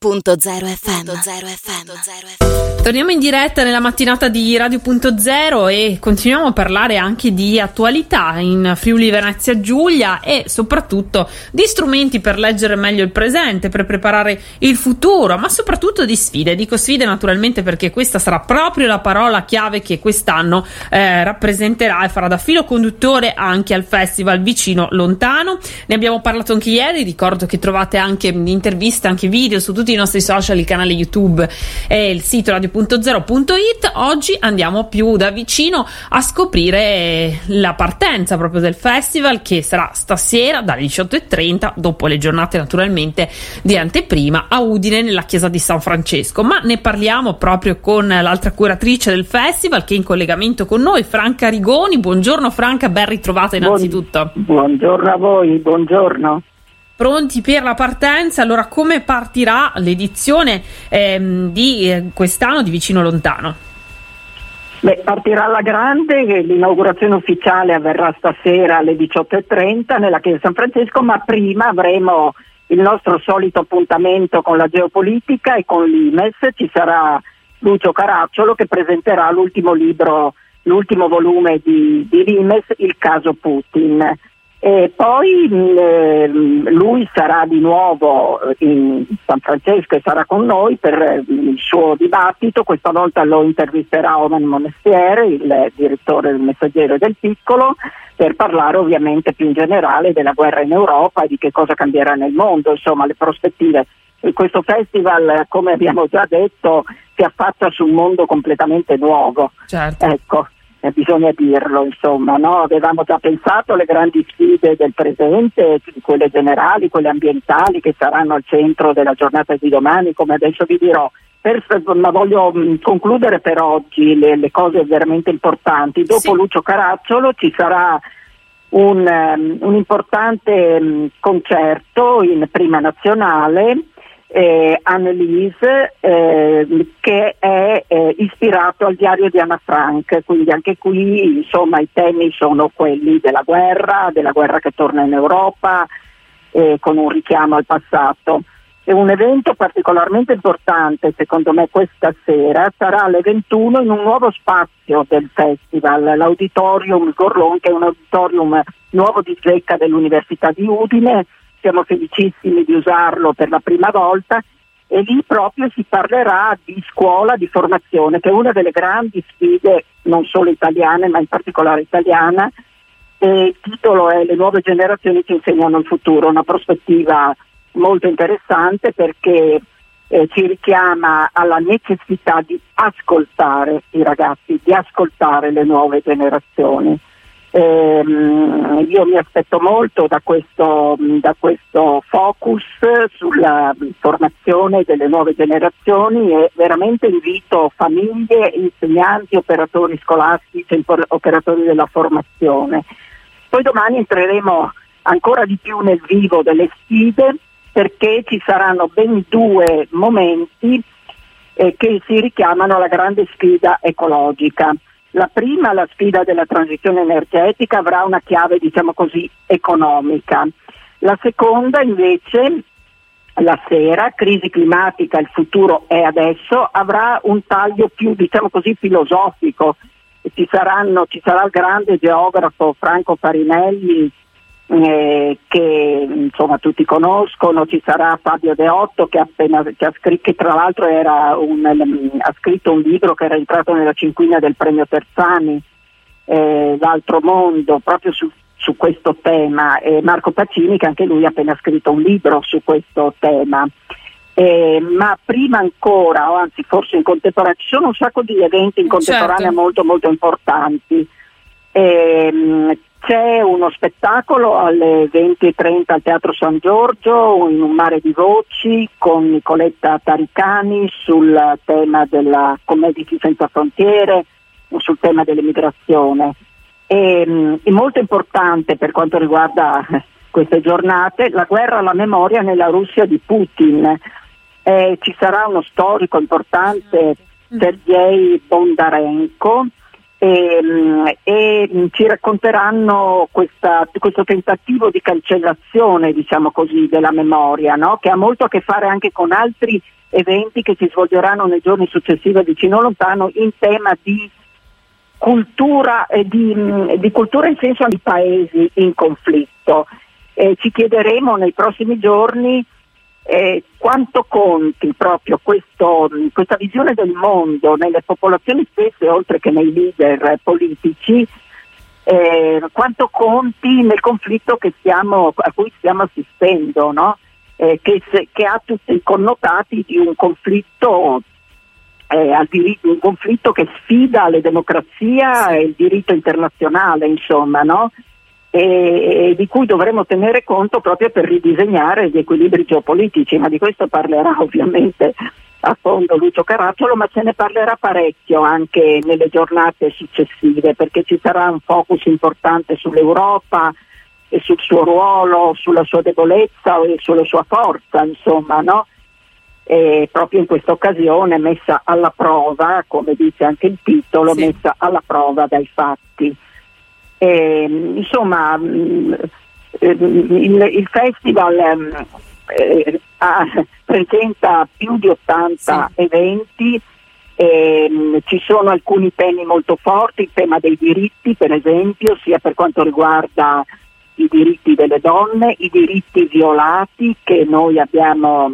Radio.0 FM. FM. Torniamo in diretta nella mattinata di Radio.0 e continuiamo a parlare anche di attualità in Friuli Venezia Giulia e soprattutto di strumenti per leggere meglio il presente, per preparare il futuro, ma soprattutto di sfide. Dico sfide naturalmente perché questa sarà proprio la parola chiave che quest'anno eh, rappresenterà e farà da filo conduttore anche al festival vicino lontano. Ne abbiamo parlato anche ieri, ricordo che trovate anche interviste, anche video su tutti tutti i nostri social, il canale YouTube e il sito radio.0.it. Oggi andiamo più da vicino a scoprire la partenza proprio del festival che sarà stasera dalle 18.30 dopo le giornate naturalmente di anteprima a Udine nella chiesa di San Francesco. Ma ne parliamo proprio con l'altra curatrice del festival che è in collegamento con noi, Franca Rigoni. Buongiorno Franca, ben ritrovata innanzitutto. Buongiorno a voi, buongiorno pronti per la partenza. Allora, come partirà l'edizione ehm, di eh, quest'anno di Vicino Lontano? Beh, partirà alla grande, l'inaugurazione ufficiale avverrà stasera alle 18.30 nella chiesa di San Francesco, ma prima avremo il nostro solito appuntamento con la geopolitica e con l'Imes. Ci sarà Lucio Caracciolo che presenterà l'ultimo libro, l'ultimo volume di, di Limes, Il caso Putin. E poi eh, lui sarà di nuovo in San Francesco e sarà con noi per il suo dibattito, questa volta lo intervisterà Omen Monestiere, il direttore del Messaggero del Piccolo, per parlare ovviamente più in generale della guerra in Europa e di che cosa cambierà nel mondo, insomma le prospettive. Questo festival, come abbiamo già detto, si affaccia su un mondo completamente nuovo. Certo. Ecco, eh, bisogna dirlo, insomma, no? avevamo già pensato alle grandi sfide del presente, quelle generali, quelle ambientali che saranno al centro della giornata di domani, come adesso vi dirò. Per, ma voglio mh, mm, concludere per oggi le, le, cose veramente importanti. Dopo sì. Lucio Caracciolo ci sarà un, um, un importante um, concerto in prima nazionale eh, Annelise eh, che è eh, ispirato al diario di Anna Frank, quindi anche qui insomma i temi sono quelli della guerra, della guerra che torna in Europa eh, con un richiamo al passato. E un evento particolarmente importante secondo me questa sera sarà alle 21 in un nuovo spazio del festival, l'Auditorium Gorlon che è un auditorium nuovo di zecca dell'Università di Udine siamo felicissimi di usarlo per la prima volta e lì proprio si parlerà di scuola, di formazione, che è una delle grandi sfide non solo italiane ma in particolare italiana. Il titolo è Le nuove generazioni ci insegnano il futuro, una prospettiva molto interessante perché eh, ci richiama alla necessità di ascoltare i ragazzi, di ascoltare le nuove generazioni. Eh, io mi aspetto molto da questo, da questo, focus sulla formazione delle nuove generazioni e veramente invito famiglie, insegnanti, operatori scolastici, operatori della formazione. Poi domani entreremo ancora di più nel vivo delle sfide perché ci saranno ben due momenti eh, che si richiamano alla grande sfida ecologica. La prima, la sfida della transizione energetica, avrà una chiave, diciamo così, economica. La seconda, invece, la sera, crisi climatica, il futuro è adesso, avrà un taglio più, diciamo così, filosofico. Ci, saranno, ci sarà il grande geografo Franco Farinelli eh, che insomma tutti conoscono, ci sarà Fabio Deotto che, appena, che, ha scritto, che tra l'altro un, ha scritto un libro che era entrato nella cinquina del premio Terzani, eh, L'altro mondo, proprio su, su questo tema, e Marco Pacini che anche lui ha appena scritto un libro su questo tema. Eh, ma prima ancora, o anzi forse in contemporanea, ci sono un sacco di eventi in contemporanea certo. molto molto importanti. Eh, c'è uno spettacolo alle 20.30 al Teatro San Giorgio, in un mare di voci, con Nicoletta Taricani sul tema della Commedici senza frontiere, sul tema dell'immigrazione. E, mm, è molto importante per quanto riguarda queste giornate la guerra alla memoria nella Russia di Putin. Eh, ci sarà uno storico importante, mm. Sergei Bondarenko, e, mm, e mm, ci racconteranno questa, questo tentativo di cancellazione, diciamo così, della memoria, no? che ha molto a che fare anche con altri eventi che si svolgeranno nei giorni successivi a vicino lontano in tema di cultura, eh, di, mm, di cultura in senso di paesi in conflitto. Eh, ci chiederemo nei prossimi giorni eh, quanto conti proprio questo, questa visione del mondo nelle popolazioni stesse, oltre che nei leader politici, eh, quanto conti nel conflitto stiamo, a cui stiamo assistendo, no? eh, che, se, che, ha tutti i connotati di un conflitto, eh, diritto, un conflitto che sfida le democrazia e il diritto internazionale, insomma, no? E, di cui dovremo tenere conto proprio per ridisegnare gli equilibri geopolitici, ma di questo parlerà ovviamente a fondo Lucio Caracciolo, ma se ne parlerà parecchio anche nelle giornate successive, perché ci sarà un focus importante sull'Europa e sul suo ruolo, sulla sua debolezza e sulla sua forza, insomma, no? E proprio in questa occasione messa alla prova, come dice anche il titolo, sì. messa alla prova dai fatti. E, insomma, mm, il, il festival mm, eh, ha, presenta più di 80 sì. eventi, e, mm, ci sono alcuni temi molto forti, il tema dei diritti per esempio, sia per quanto riguarda i diritti delle donne, i diritti violati che noi abbiamo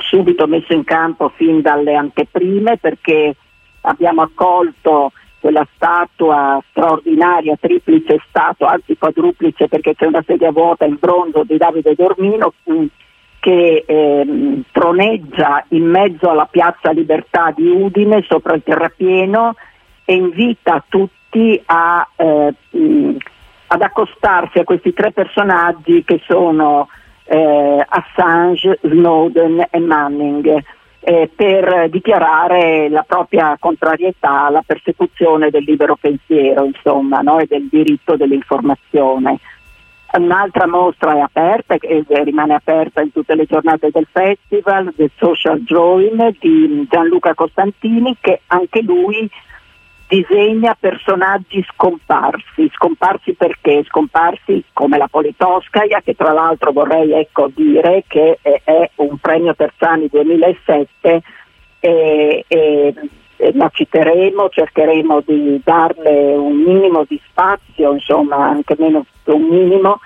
subito messo in campo fin dalle anteprime perché abbiamo accolto quella statua straordinaria, triplice statua, anzi quadruplice perché c'è una sedia vuota in bronzo di Davide Dormino mm, che eh, troneggia in mezzo alla piazza Libertà di Udine sopra il terrapieno e invita tutti a, eh, mh, ad accostarsi a questi tre personaggi che sono eh, Assange, Snowden e Manning eh, per dichiarare la propria contrarietà alla persecuzione del libero pensiero insomma, no? e del diritto dell'informazione. Un'altra mostra è aperta e rimane aperta in tutte le giornate del festival, The Social Drawing di Gianluca Costantini, che anche lui disegna personaggi scomparsi, scomparsi perché? Scomparsi come la Politoscaia, che tra l'altro vorrei ecco, dire che è un premio Terzani 2007 e, e, la citeremo, cercheremo di darle un minimo di spazio, insomma anche meno un minimo,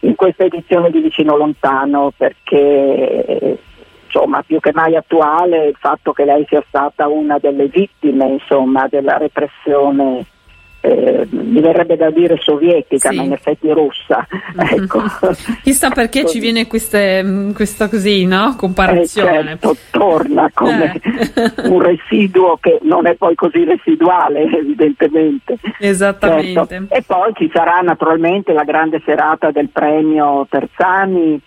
in questa edizione di Vicino Lontano perché insomma, più che mai attuale il fatto che lei sia stata una delle vittime insomma, della repressione. Eh, mi verrebbe da dire sovietica, sì. ma in effetti russa. Ecco. Chissà perché ci viene queste, mm, questa così, no? comparazione. Eh, certo, torna come eh. un residuo che non è poi così residuale, evidentemente. Esattamente. Certo. E poi ci sarà naturalmente la grande serata del premio Terzani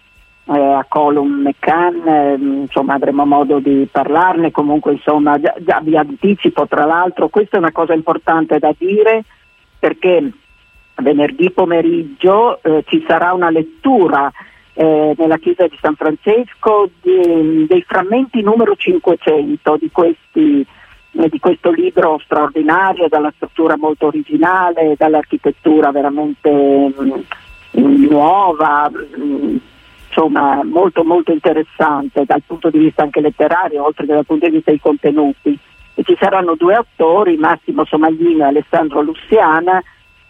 eh, a Colum McCann, eh, insomma avremo modo di parlarne, comunque insomma già, già vi anticipo tra l'altro, questa è una cosa importante da dire perché venerdì pomeriggio eh, ci sarà una lettura eh, nella chiesa di San Francesco di, dei frammenti numero 500 di, questi, eh, di questo libro straordinario, dalla struttura molto originale, dall'architettura veramente mh, mm, nuova. Mh, mm, insomma, molto molto interessante dal punto di vista anche letterario, oltre che dal punto di vista dei contenuti. E ci saranno due autori, Massimo Somaglino e Alessandro Lussiana,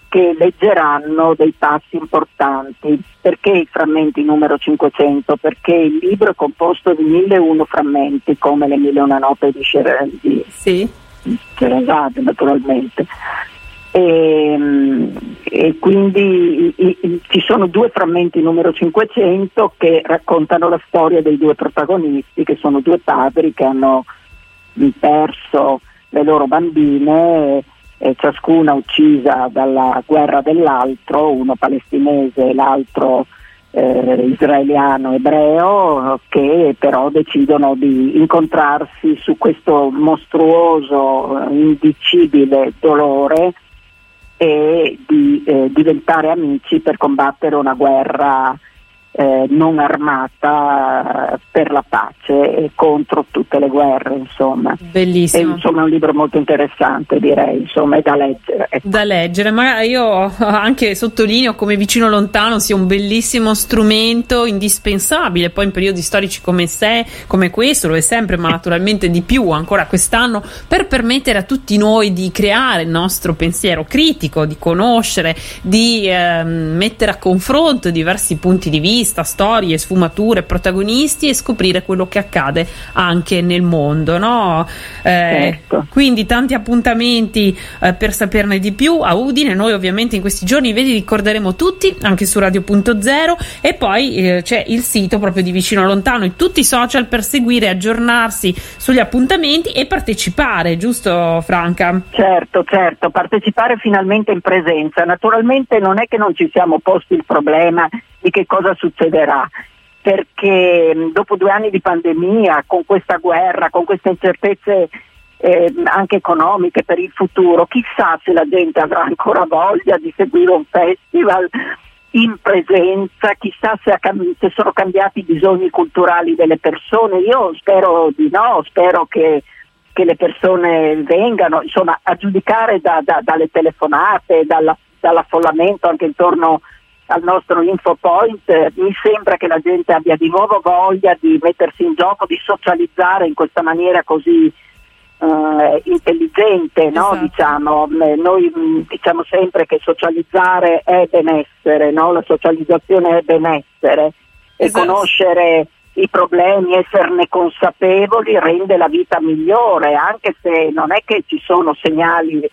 che leggeranno dei passi importanti. Perché i frammenti numero 500? Perché il libro è composto di 1001 frammenti, come le 1001 note di Sherazade. Sì. Naturalmente e, ehm, e quindi i, i, ci sono due frammenti numero 500 che raccontano la storia dei due protagonisti che sono due padri che hanno perso le loro bambine eh, ciascuna uccisa dalla guerra dell'altro, uno palestinese e l'altro eh, israeliano ebreo, che però decidono di incontrarsi su questo mostruoso, indicibile dolore e di eh, diventare amici per combattere una guerra eh, non armata per la pace e contro tutte le guerre, insomma. Bellissimo. È, insomma, un libro molto interessante, direi, insomma, è da leggere. Ecco. Da leggere, ma io anche sottolineo come Vicino Lontano sia un bellissimo strumento indispensabile, poi in periodi storici come, se, come questo, lo è sempre, ma naturalmente di più ancora quest'anno, per permettere a tutti noi di creare il nostro pensiero critico, di conoscere, di eh, mettere a confronto diversi punti di vista vista, storie, sfumature, protagonisti e scoprire quello che accade anche nel mondo. No? Eh, certo. Quindi tanti appuntamenti eh, per saperne di più a Udine. Noi ovviamente in questi giorni ve li ricorderemo tutti anche su Radio.0 e poi eh, c'è il sito proprio di Vicino Lontano e tutti i social per seguire, aggiornarsi sugli appuntamenti e partecipare, giusto Franca? Certo, certo, partecipare finalmente in presenza. Naturalmente non è che non ci siamo posti il problema di che cosa succederà perché dopo due anni di pandemia, con questa guerra, con queste incertezze eh, anche economiche per il futuro, chissà se la gente avrà ancora voglia di seguire un festival in presenza, chissà se, cam- se sono cambiati i bisogni culturali delle persone. Io spero di no, spero che, che le persone vengano, insomma, a giudicare da, da, dalle telefonate, dalla, dall'affollamento anche intorno a al nostro infopoint, eh, mi sembra che la gente abbia di nuovo voglia di mettersi in gioco, di socializzare in questa maniera così eh, intelligente, no? esatto. diciamo. Eh, noi mm, diciamo sempre che socializzare è benessere, no? la socializzazione è benessere e esatto. conoscere i problemi, esserne consapevoli rende la vita migliore, anche se non è che ci sono segnali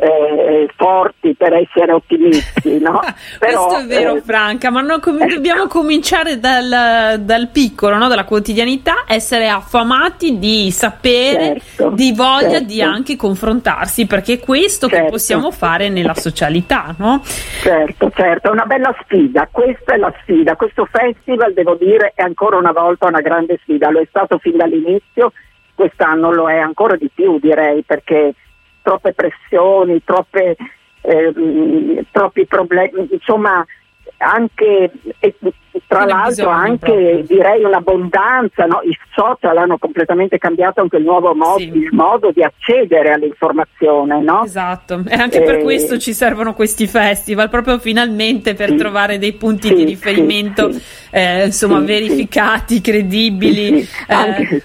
eh, forti per essere ottimisti. No? Però, Questo è vero, eh, Franca, ma com- dobbiamo cominciare dal, dal piccolo, no? dalla quotidianità, essere affamati di sapere, certo, di voglia certo. di anche confrontarsi, perché è questo certo. che possiamo fare nella socialità. No? Certo, certo, è una bella sfida, questa è la sfida. Questo festival, devo dire, è ancora una volta una grande sfida, lo è stato fin dall'inizio, quest'anno lo è ancora di più, direi, perché troppe pressioni, troppe, eh, troppi problemi, insomma anche tra Quindi l'altro anche proprio. direi un'abbondanza, no? i social hanno completamente cambiato anche il nuovo modo, sì. il modo di accedere all'informazione. No? Esatto, e anche e... per questo ci servono questi festival, proprio finalmente per sì. trovare dei punti sì, di riferimento eh, insomma verificati, credibili. Eh. Anche,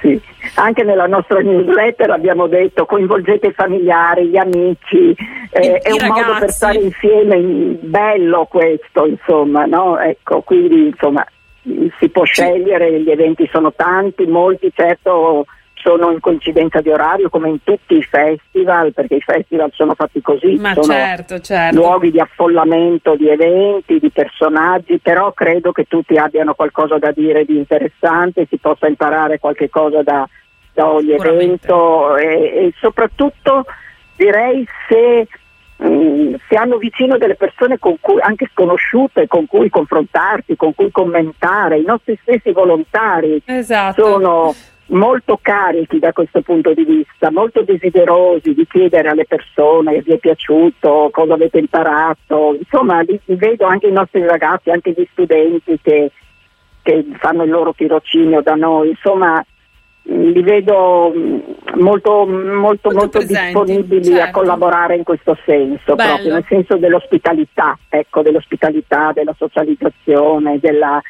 sì anche nella nostra newsletter abbiamo detto coinvolgete i familiari, gli amici, eh, è un ragazzi. modo per stare insieme, bello questo, insomma, no? Ecco, quindi insomma si può scegliere, gli eventi sono tanti, molti certo sono in coincidenza di orario come in tutti i festival, perché i festival sono fatti così, Ma sono certo, certo. luoghi di affollamento di eventi, di personaggi, però credo che tutti abbiano qualcosa da dire di interessante, si possa imparare qualche cosa da, da ogni evento e, e, soprattutto direi se mm, si hanno vicino delle persone con cui, anche sconosciute con cui confrontarsi, con cui commentare, i nostri stessi volontari esatto. sono molto carichi da questo punto di vista, molto desiderosi di chiedere alle persone vi è piaciuto, cosa avete imparato, insomma li, vedo anche i nostri ragazzi, anche gli studenti che, che fanno il loro tirocinio da noi, insomma li vedo mm, molto, molto, molto, disponibili certo. a collaborare in questo senso, Bello. proprio nel senso dell'ospitalità, ecco, dell'ospitalità, della socializzazione, della,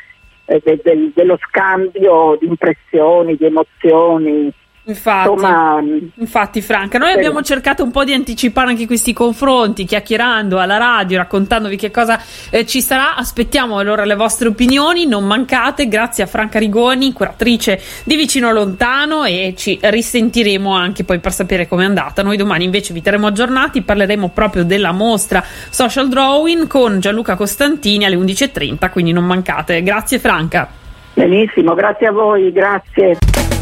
eh, de, de, dello scambio di impressioni, di emozioni, Infatti, Insomma, infatti, Franca, noi abbiamo cercato un po' di anticipare anche questi confronti, chiacchierando alla radio, raccontandovi che cosa eh, ci sarà. Aspettiamo allora le vostre opinioni, non mancate. Grazie a Franca Rigoni, curatrice di Vicino Lontano, e ci risentiremo anche poi per sapere com'è andata. Noi domani invece vi terremo aggiornati, parleremo proprio della mostra Social Drawing con Gianluca Costantini alle 11.30, quindi non mancate. Grazie Franca. Benissimo, grazie a voi, grazie.